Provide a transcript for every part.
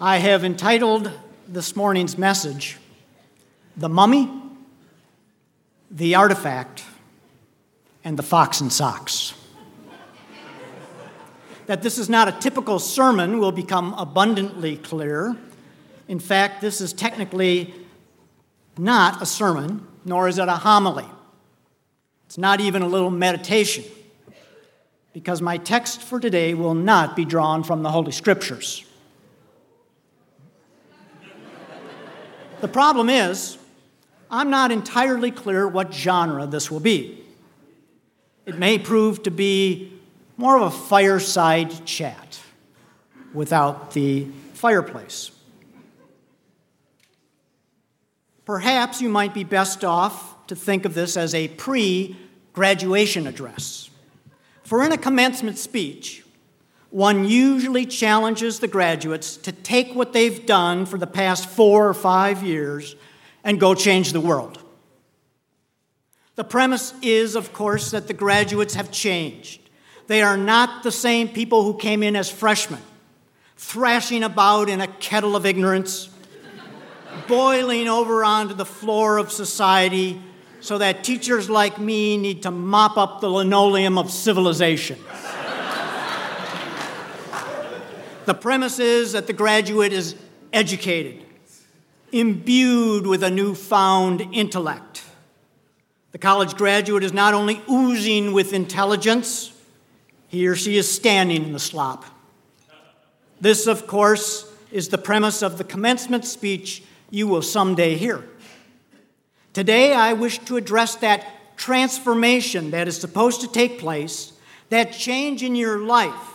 I have entitled this morning's message, The Mummy, the Artifact, and the Fox in Socks. that this is not a typical sermon will become abundantly clear. In fact, this is technically not a sermon, nor is it a homily. It's not even a little meditation, because my text for today will not be drawn from the Holy Scriptures. The problem is, I'm not entirely clear what genre this will be. It may prove to be more of a fireside chat without the fireplace. Perhaps you might be best off to think of this as a pre graduation address. For in a commencement speech, one usually challenges the graduates to take what they've done for the past four or five years and go change the world. The premise is, of course, that the graduates have changed. They are not the same people who came in as freshmen, thrashing about in a kettle of ignorance, boiling over onto the floor of society so that teachers like me need to mop up the linoleum of civilization. The premise is that the graduate is educated, imbued with a newfound intellect the college graduate is not only oozing with intelligence, he or she is standing in the slop. This, of course, is the premise of the commencement speech you will someday hear. Today, I wish to address that transformation that is supposed to take place, that change in your life.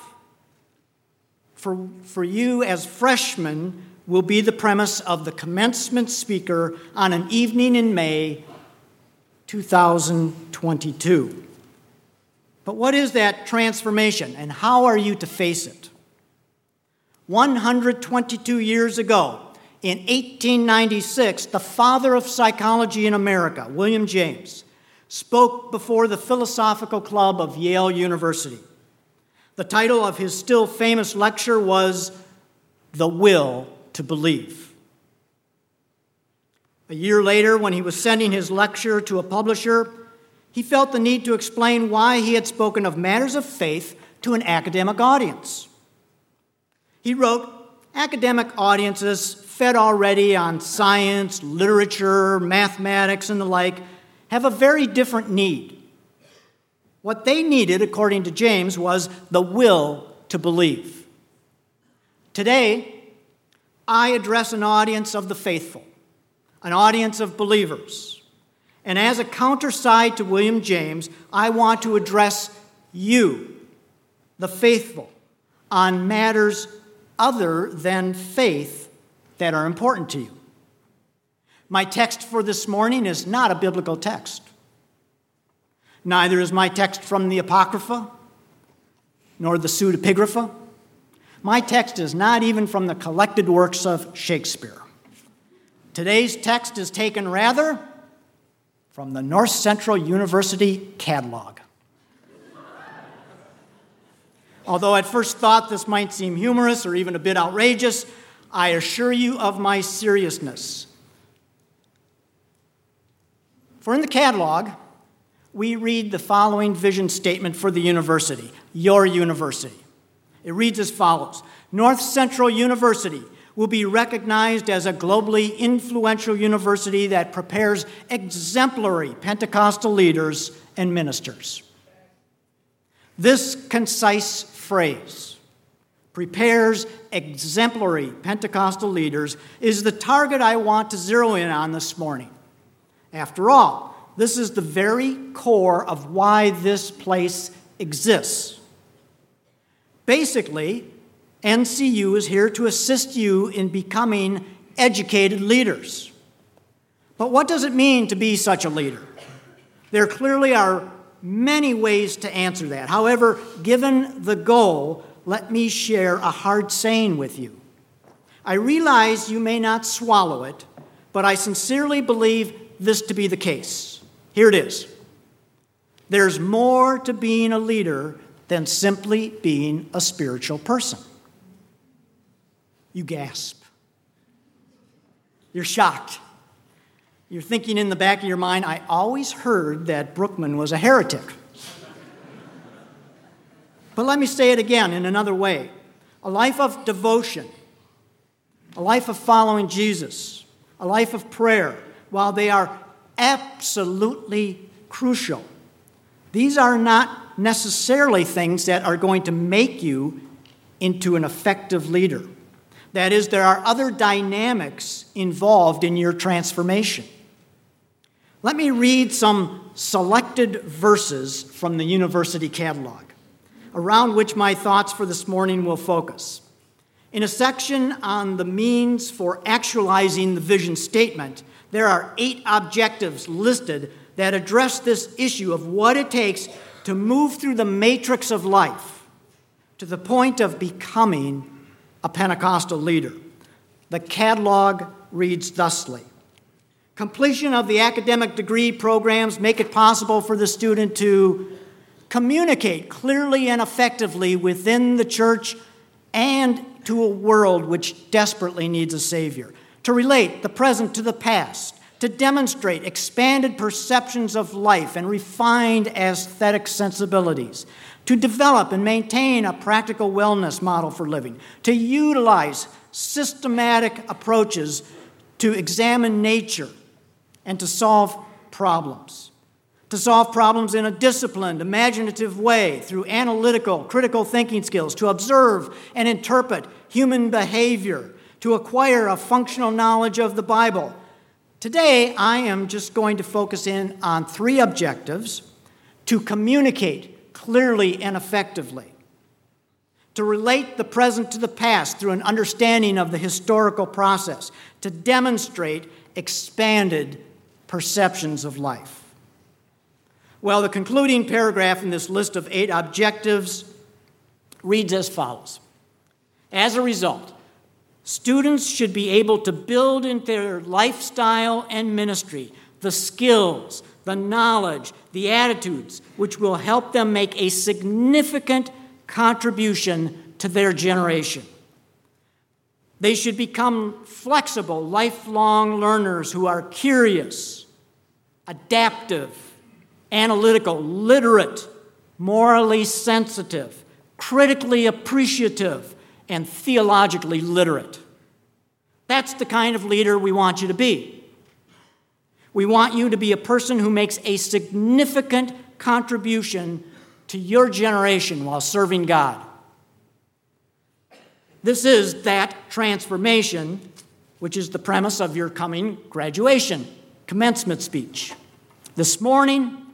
For, for you as freshmen, will be the premise of the commencement speaker on an evening in May 2022. But what is that transformation and how are you to face it? 122 years ago, in 1896, the father of psychology in America, William James, spoke before the Philosophical Club of Yale University. The title of his still famous lecture was The Will to Believe. A year later, when he was sending his lecture to a publisher, he felt the need to explain why he had spoken of matters of faith to an academic audience. He wrote, Academic audiences, fed already on science, literature, mathematics, and the like, have a very different need. What they needed, according to James, was the will to believe. Today, I address an audience of the faithful an audience of believers. And as a counterside to William James, I want to address you, the faithful, on matters other than faith that are important to you. My text for this morning is not a biblical text. Neither is my text from the Apocrypha nor the pseudepigrapha. My text is not even from the collected works of Shakespeare. Today's text is taken rather from the North Central University catalog. Although at first thought this might seem humorous or even a bit outrageous, I assure you of my seriousness. For in the catalog, we read the following vision statement for the university, your university. It reads as follows North Central University will be recognized as a globally influential university that prepares exemplary Pentecostal leaders and ministers. This concise phrase, prepares exemplary Pentecostal leaders, is the target I want to zero in on this morning. After all, this is the very core of why this place exists. Basically, NCU is here to assist you in becoming educated leaders. But what does it mean to be such a leader? There clearly are many ways to answer that. However, given the goal, let me share a hard saying with you. I realize you may not swallow it, but I sincerely believe this to be the case. Here it is there's more to being a leader than simply being a spiritual person. you gasp. You're shocked. You're thinking in the back of your mind, I always heard that Brookman was a heretic. but let me say it again in another way a life of devotion, a life of following Jesus, a life of prayer, while they are absolutely crucial, these are not necessarily things that are going to make you into an effective leader. That is, there are other dynamics involved in your transformation. Let me read some selected verses from the university catalog, around which my thoughts for this morning will focus. In a section on the means for actualizing the vision statement, there are eight objectives listed that address this issue of what it takes to move through the matrix of life to the point of becoming a Pentecostal leader. The catalog reads thusly Completion of the academic degree programs make it possible for the student to communicate clearly and effectively within the church and to a world which desperately needs a Savior, to relate the present to the past, to demonstrate expanded perceptions of life and refined aesthetic sensibilities, to develop and maintain a practical wellness model for living, to utilize systematic approaches to examine nature and to solve problems. To solve problems in a disciplined, imaginative way through analytical, critical thinking skills, to observe and interpret human behavior, to acquire a functional knowledge of the Bible. Today, I am just going to focus in on three objectives to communicate clearly and effectively, to relate the present to the past through an understanding of the historical process, to demonstrate expanded perceptions of life. Well, the concluding paragraph in this list of eight objectives reads as follows As a result, students should be able to build into their lifestyle and ministry the skills, the knowledge, the attitudes, which will help them make a significant contribution to their generation. They should become flexible, lifelong learners who are curious, adaptive, analytical, literate, morally sensitive, critically appreciative, and theologically literate. That's the kind of leader we want you to be. We want you to be a person who makes a significant contribution to your generation while serving God. This is that transformation, which is the premise of your coming graduation commencement speech. This morning,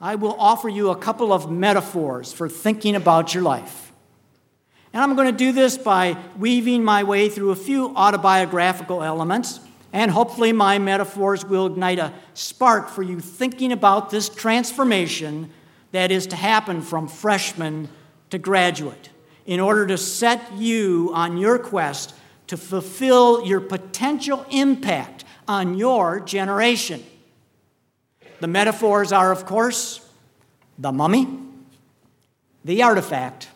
I will offer you a couple of metaphors for thinking about your life. And I'm going to do this by weaving my way through a few autobiographical elements and hopefully, my metaphors will ignite a spark for you thinking about this transformation that is to happen from freshman to graduate in order to set you on your quest to fulfill your potential impact on your generation. The metaphors are, of course, the mummy, the artifact,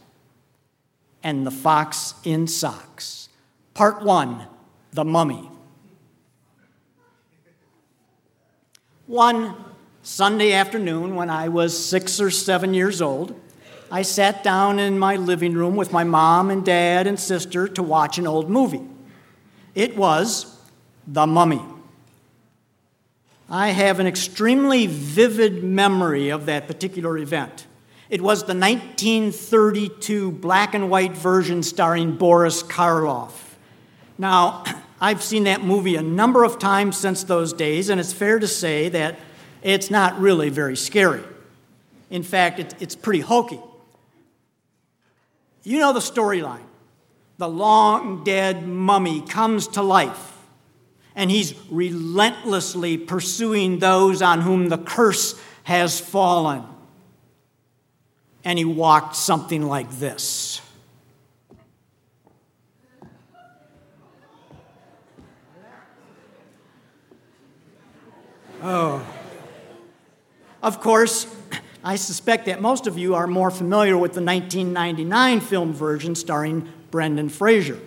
and the fox in socks. Part one the mummy. One Sunday afternoon, when I was six or seven years old, I sat down in my living room with my mom and dad and sister to watch an old movie. It was The Mummy. I have an extremely vivid memory of that particular event. It was the 1932 black and white version starring Boris Karloff. Now, I've seen that movie a number of times since those days, and it's fair to say that it's not really very scary. In fact, it, it's pretty hokey. You know the storyline. The long dead mummy comes to life, and he's relentlessly pursuing those on whom the curse has fallen. And he walked something like this. Oh. Of course, I suspect that most of you are more familiar with the 1999 film version starring Brendan Fraser.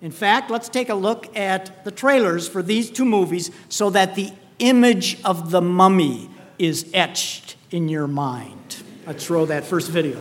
In fact, let's take a look at the trailers for these two movies so that the image of the mummy is etched in your mind. Let's roll that first video.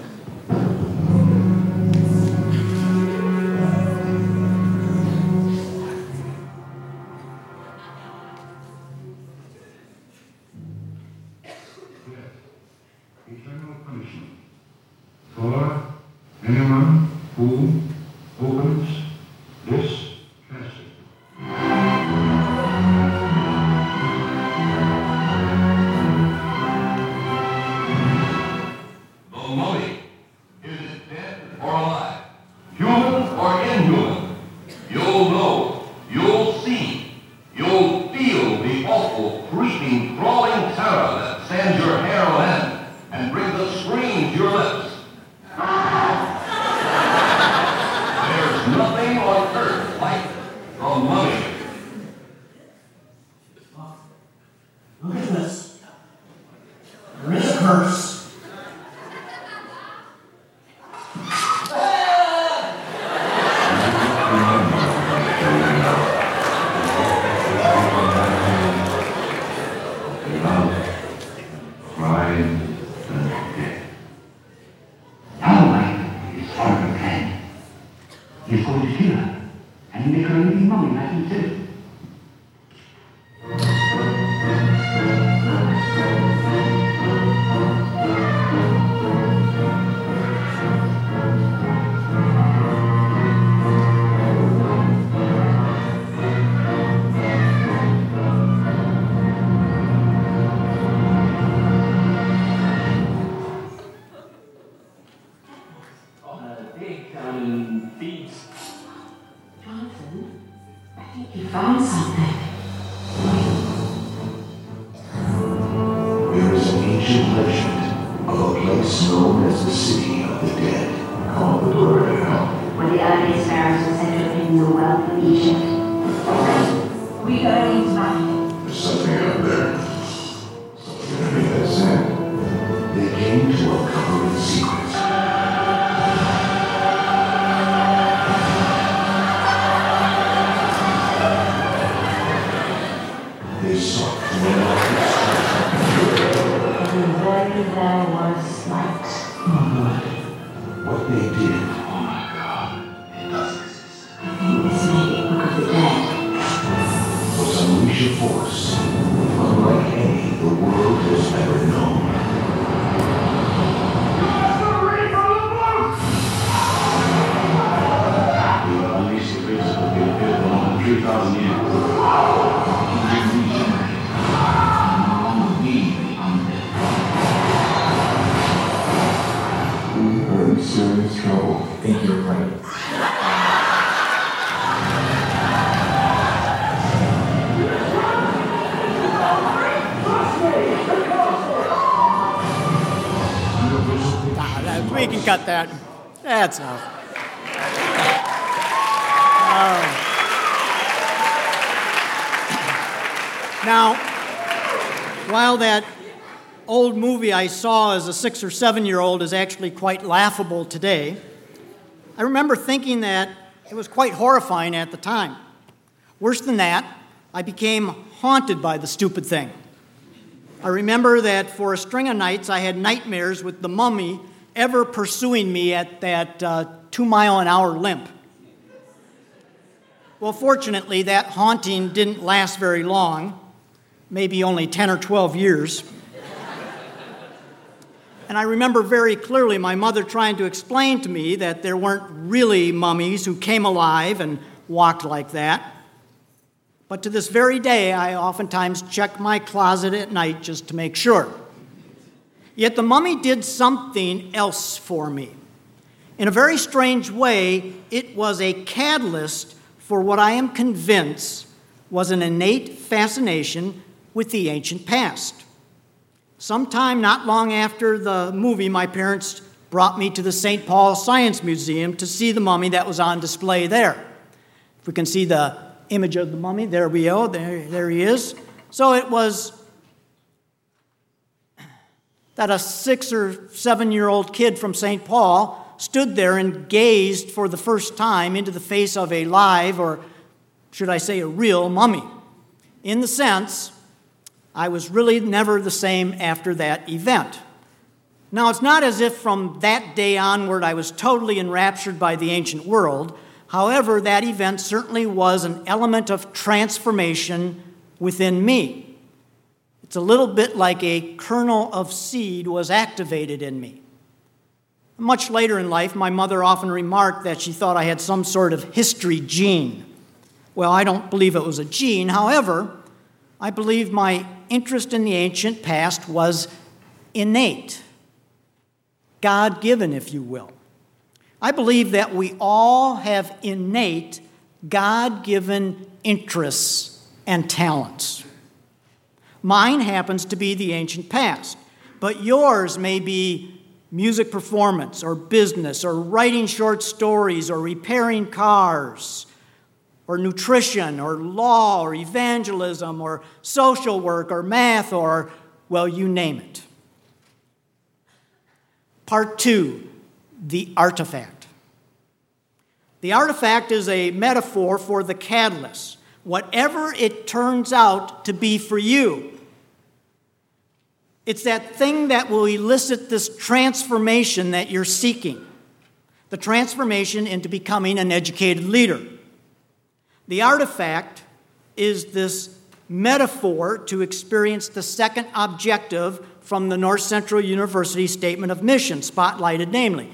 Known as the City of the Dead, called the Burial. Where the earliest pharaohs were said to have hidden the wealth of Egypt. We these money. There's something out That's enough. Um, now, while that old movie I saw as a six or seven year old is actually quite laughable today, I remember thinking that it was quite horrifying at the time. Worse than that, I became haunted by the stupid thing. I remember that for a string of nights I had nightmares with the mummy ever pursuing me at that uh, two mile an hour limp. Well, fortunately, that haunting didn't last very long, maybe only 10 or 12 years. And I remember very clearly my mother trying to explain to me that there weren't really mummies who came alive and walked like that. But to this very day, I oftentimes check my closet at night just to make sure. Yet the mummy did something else for me. In a very strange way, it was a catalyst for what I am convinced was an innate fascination with the ancient past. Sometime not long after the movie, my parents brought me to the St. Paul Science Museum to see the mummy that was on display there. If we can see the image of the mummy, there we go, there, there he is. So it was that a six or seven year old kid from St. Paul stood there and gazed for the first time into the face of a live, or should I say, a real mummy. In the sense, I was really never the same after that event. Now, it's not as if from that day onward I was totally enraptured by the ancient world. However, that event certainly was an element of transformation within me. It's a little bit like a kernel of seed was activated in me. Much later in life, my mother often remarked that she thought I had some sort of history gene. Well, I don't believe it was a gene. However, I believe my interest in the ancient past was innate, God given, if you will. I believe that we all have innate, God given interests and talents. Mine happens to be the ancient past, but yours may be music performance or business or writing short stories or repairing cars or nutrition or law or evangelism or social work or math or, well, you name it. Part two the artifact. The artifact is a metaphor for the catalyst, whatever it turns out to be for you. It's that thing that will elicit this transformation that you're seeking the transformation into becoming an educated leader. The artifact is this metaphor to experience the second objective from the North Central University Statement of Mission, spotlighted namely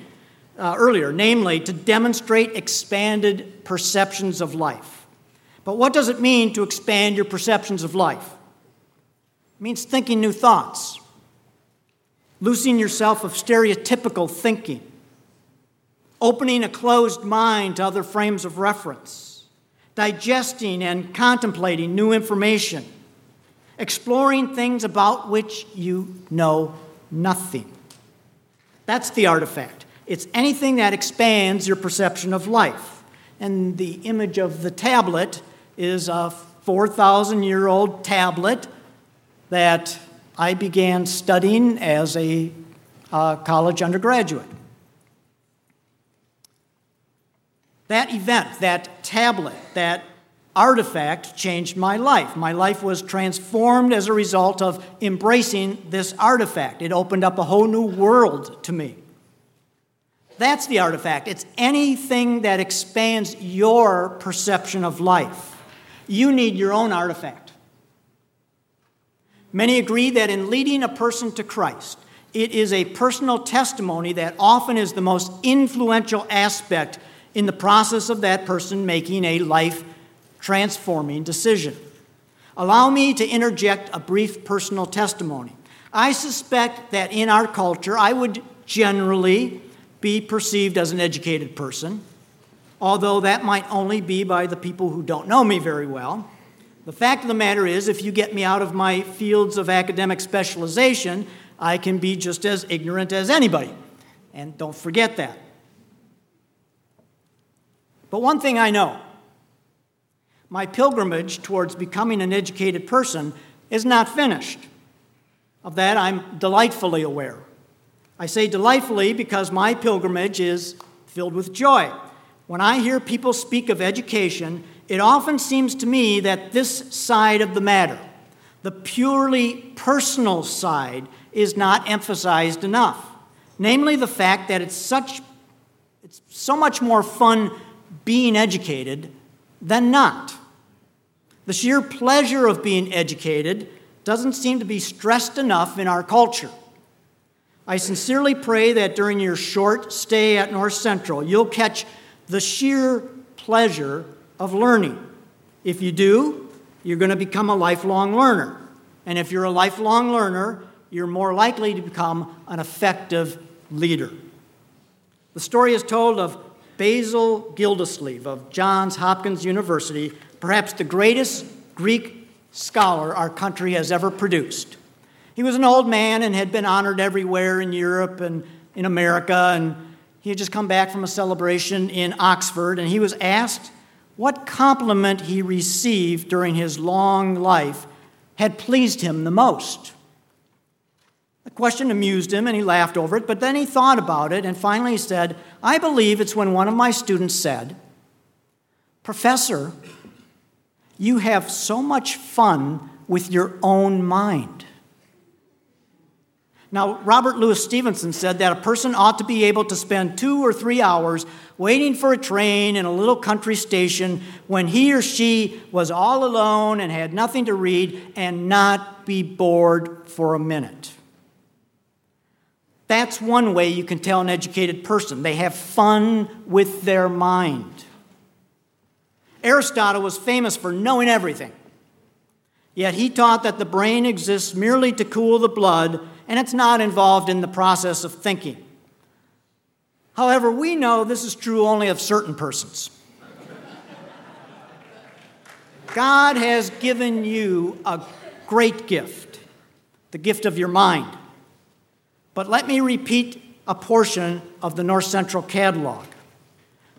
uh, earlier, namely to demonstrate expanded perceptions of life. But what does it mean to expand your perceptions of life? It means thinking new thoughts, loosening yourself of stereotypical thinking, opening a closed mind to other frames of reference, digesting and contemplating new information, exploring things about which you know nothing. That's the artifact. It's anything that expands your perception of life. And the image of the tablet is a 4,000 year old tablet that I began studying as a uh, college undergraduate. That event, that tablet, that artifact changed my life. My life was transformed as a result of embracing this artifact. It opened up a whole new world to me. That's the artifact. It's anything that expands your perception of life. You need your own artifact. Many agree that in leading a person to Christ, it is a personal testimony that often is the most influential aspect in the process of that person making a life transforming decision. Allow me to interject a brief personal testimony. I suspect that in our culture, I would generally be perceived as an educated person, although that might only be by the people who don't know me very well. The fact of the matter is, if you get me out of my fields of academic specialization, I can be just as ignorant as anybody. And don't forget that. But one thing I know my pilgrimage towards becoming an educated person is not finished. Of that, I'm delightfully aware. I say delightfully because my pilgrimage is filled with joy. When I hear people speak of education, it often seems to me that this side of the matter, the purely personal side, is not emphasized enough. Namely, the fact that it's such it's so much more fun being educated than not. The sheer pleasure of being educated doesn't seem to be stressed enough in our culture. I sincerely pray that during your short stay at North Central, you'll catch the sheer pleasure of learning. If you do, you're going to become a lifelong learner. And if you're a lifelong learner, you're more likely to become an effective leader. The story is told of Basil Gildersleeve of Johns Hopkins University, perhaps the greatest Greek scholar our country has ever produced. He was an old man and had been honored everywhere in Europe and in America, and he had just come back from a celebration in Oxford, and he was asked what compliment he received during his long life had pleased him the most. The question amused him and he laughed over it, but then he thought about it and finally he said, I believe it's when one of my students said, Professor, you have so much fun with your own mind. Now, Robert Louis Stevenson said that a person ought to be able to spend two or three hours waiting for a train in a little country station when he or she was all alone and had nothing to read and not be bored for a minute. That's one way you can tell an educated person. They have fun with their mind. Aristotle was famous for knowing everything. Yet he taught that the brain exists merely to cool the blood and it's not involved in the process of thinking. However, we know this is true only of certain persons. God has given you a great gift, the gift of your mind. But let me repeat a portion of the North Central catalog.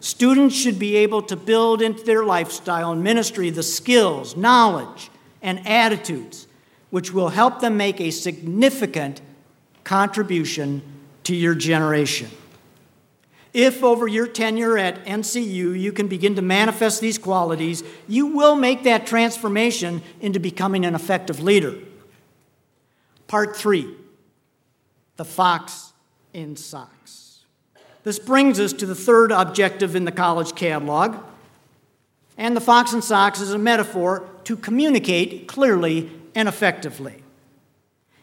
Students should be able to build into their lifestyle and ministry the skills, knowledge, and attitudes which will help them make a significant contribution to your generation. If over your tenure at NCU you can begin to manifest these qualities, you will make that transformation into becoming an effective leader. Part three the fox in socks. This brings us to the third objective in the college catalog. And the fox in socks is a metaphor to communicate clearly and effectively.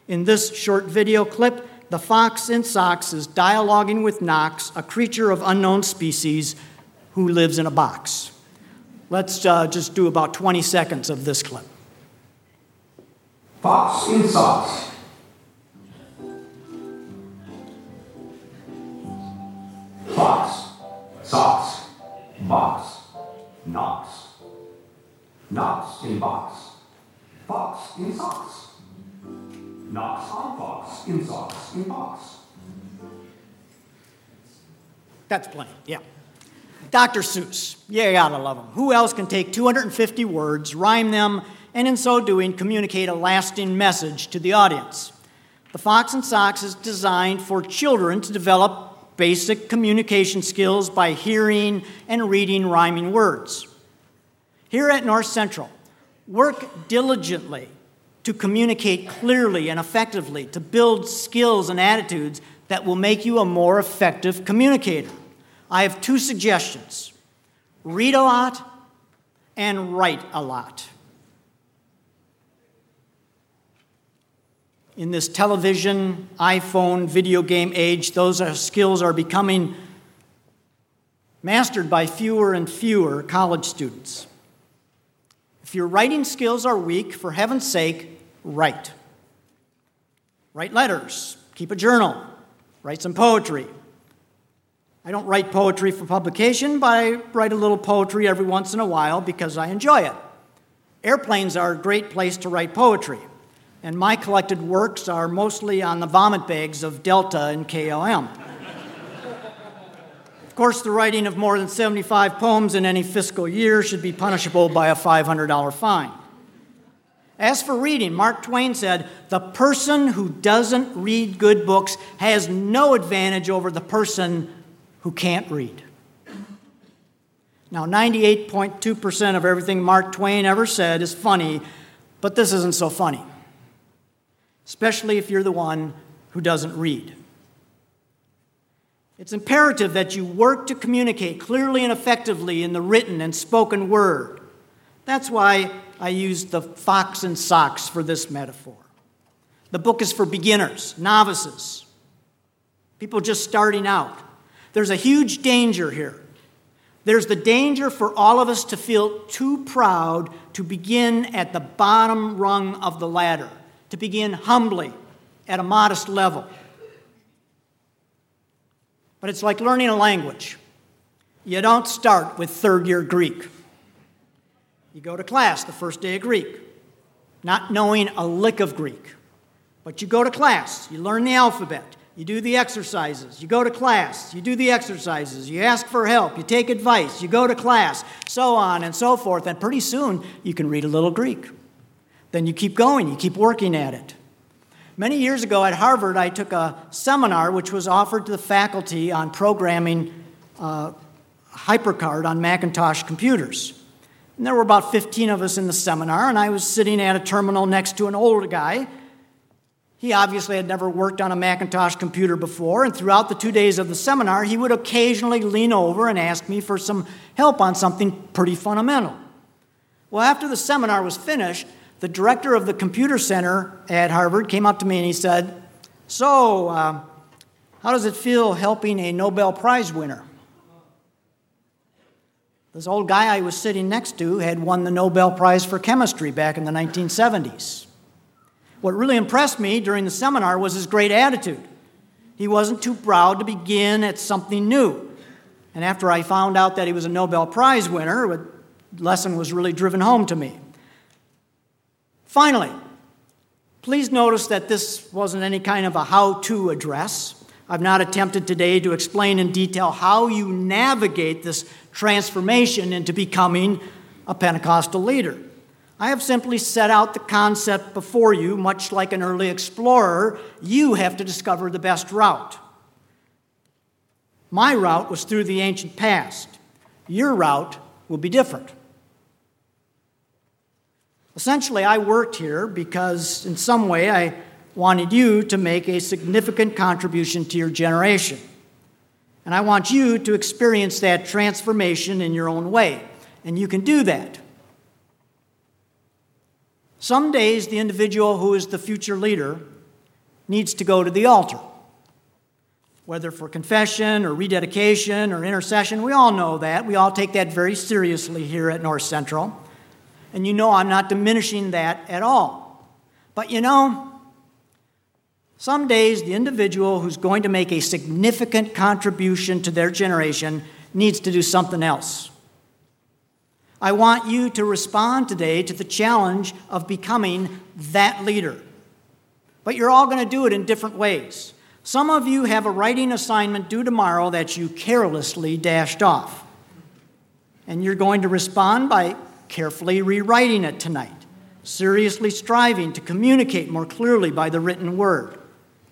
In this short video clip, the fox in socks is dialoguing with Knox, a creature of unknown species who lives in a box. Let's uh, just do about 20 seconds of this clip. Fox in socks. Fox, socks, box, Knox. Knox in box, fox in socks. Knox on fox in socks in box. That's plenty, yeah. Dr. Seuss, yeah, you gotta love him. Who else can take 250 words, rhyme them, and in so doing communicate a lasting message to the audience? The Fox in Socks is designed for children to develop basic communication skills by hearing and reading rhyming words. Here at North Central, work diligently to communicate clearly and effectively, to build skills and attitudes that will make you a more effective communicator. I have two suggestions read a lot and write a lot. in this television, iPhone, video game age, those are, skills are becoming mastered by fewer and fewer college students. If your writing skills are weak, for heaven's sake, write. Write letters, keep a journal, write some poetry. I don't write poetry for publication, but I write a little poetry every once in a while because I enjoy it. Airplanes are a great place to write poetry and my collected works are mostly on the vomit bags of Delta and KLM. Course, the writing of more than 75 poems in any fiscal year should be punishable by a $500 fine. As for reading, Mark Twain said, The person who doesn't read good books has no advantage over the person who can't read. Now, 98.2% of everything Mark Twain ever said is funny, but this isn't so funny especially if you're the one who doesn't read. It's imperative that you work to communicate clearly and effectively in the written and spoken word. That's why I used the fox in socks for this metaphor. The book is for beginners, novices, people just starting out. There's a huge danger here. There's the danger for all of us to feel too proud to begin at the bottom rung of the ladder to begin humbly at a modest level. But it's like learning a language. You don't start with third year Greek. You go to class the first day of Greek, not knowing a lick of Greek. But you go to class, you learn the alphabet, you do the exercises, you go to class, you do the exercises, you ask for help, you take advice, you go to class, so on and so forth, and pretty soon you can read a little Greek then you keep going, you keep working at it. Many years ago at Harvard, I took a seminar which was offered to the faculty on programming uh, HyperCard on Macintosh computers. And there were about 15 of us in the seminar, and I was sitting at a terminal next to an older guy. He obviously had never worked on a Macintosh computer before, and throughout the two days of the seminar, he would occasionally lean over and ask me for some help on something pretty fundamental. Well, after the seminar was finished, the director of the computer center at Harvard came up to me and he said, So, uh, how does it feel helping a Nobel Prize winner? This old guy I was sitting next to had won the Nobel Prize for chemistry back in the 1970s. What really impressed me during the seminar was his great attitude. He wasn't too proud to begin at something new. And after I found out that he was a Nobel Prize winner, the lesson was really driven home to me. Finally, please notice that this wasn't any kind of a how to address. I've not attempted today to explain in detail how you navigate this transformation into becoming a Pentecostal leader. I have simply set out the concept before you, much like an early explorer. You have to discover the best route. My route was through the ancient past. Your route will be different. Essentially, I worked here because, in some way, I wanted you to make a significant contribution to your generation. And I want you to experience that transformation in your own way. And you can do that. Some days, the individual who is the future leader needs to go to the altar. Whether for confession or rededication or intercession, we all know that. We all take that very seriously here at North Central. And you know I'm not diminishing that at all. But you know, some days the individual who's going to make a significant contribution to their generation needs to do something else. I want you to respond today to the challenge of becoming that leader. But you're all going to do it in different ways. Some of you have a writing assignment due tomorrow that you carelessly dashed off. And you're going to respond by carefully rewriting it tonight, seriously striving to communicate more clearly by the written word,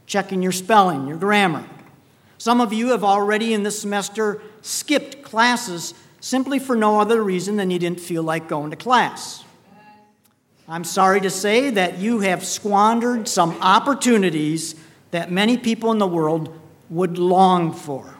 checking your spelling, your grammar. Some of you have already in this semester skipped classes simply for no other reason than you didn't feel like going to class. I'm sorry to say that you have squandered some opportunities that many people in the world would long for.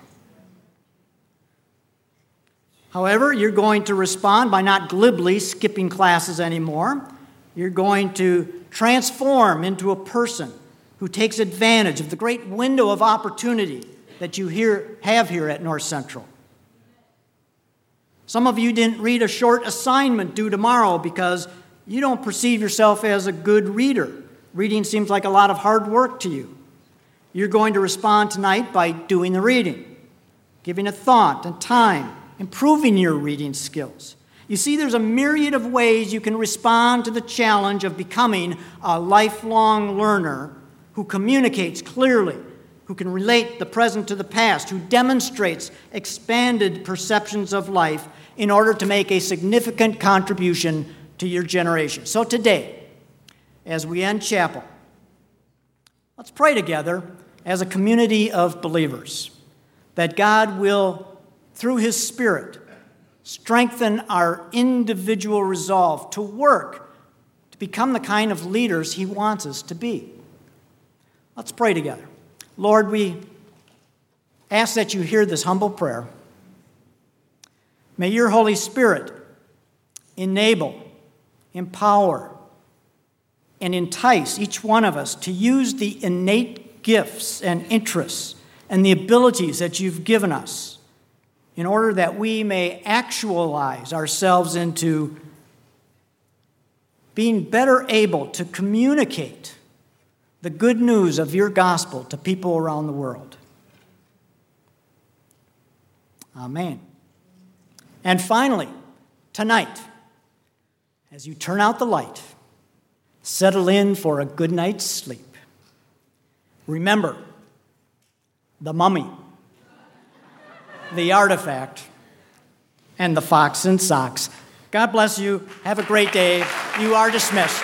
However, you're going to respond by not glibly skipping classes anymore. You're going to transform into a person who takes advantage of the great window of opportunity that you here, have here at North Central. Some of you didn't read a short assignment due tomorrow because you don't perceive yourself as a good reader. Reading seems like a lot of hard work to you. You're going to respond tonight by doing the reading, giving a thought and time improving your reading skills. You see, there's a myriad of ways you can respond to the challenge of becoming a lifelong learner who communicates clearly, who can relate the present to the past, who demonstrates expanded perceptions of life in order to make a significant contribution to your generation. So today, as we end chapel, let's pray together as a community of believers that God will through His Spirit, strengthen our individual resolve to work to become the kind of leaders He wants us to be. Let's pray together. Lord, we ask that you hear this humble prayer. May your Holy Spirit enable, empower, and entice each one of us to use the innate gifts and interests and the abilities that you've given us in order that we may actualize ourselves into being better able to communicate the good news of your gospel to people around the world. Amen. And finally, tonight, as you turn out the light, settle in for a good night's sleep. Remember, the mummy the artifact, and the fox in socks. God bless you. Have a great day. You are dismissed.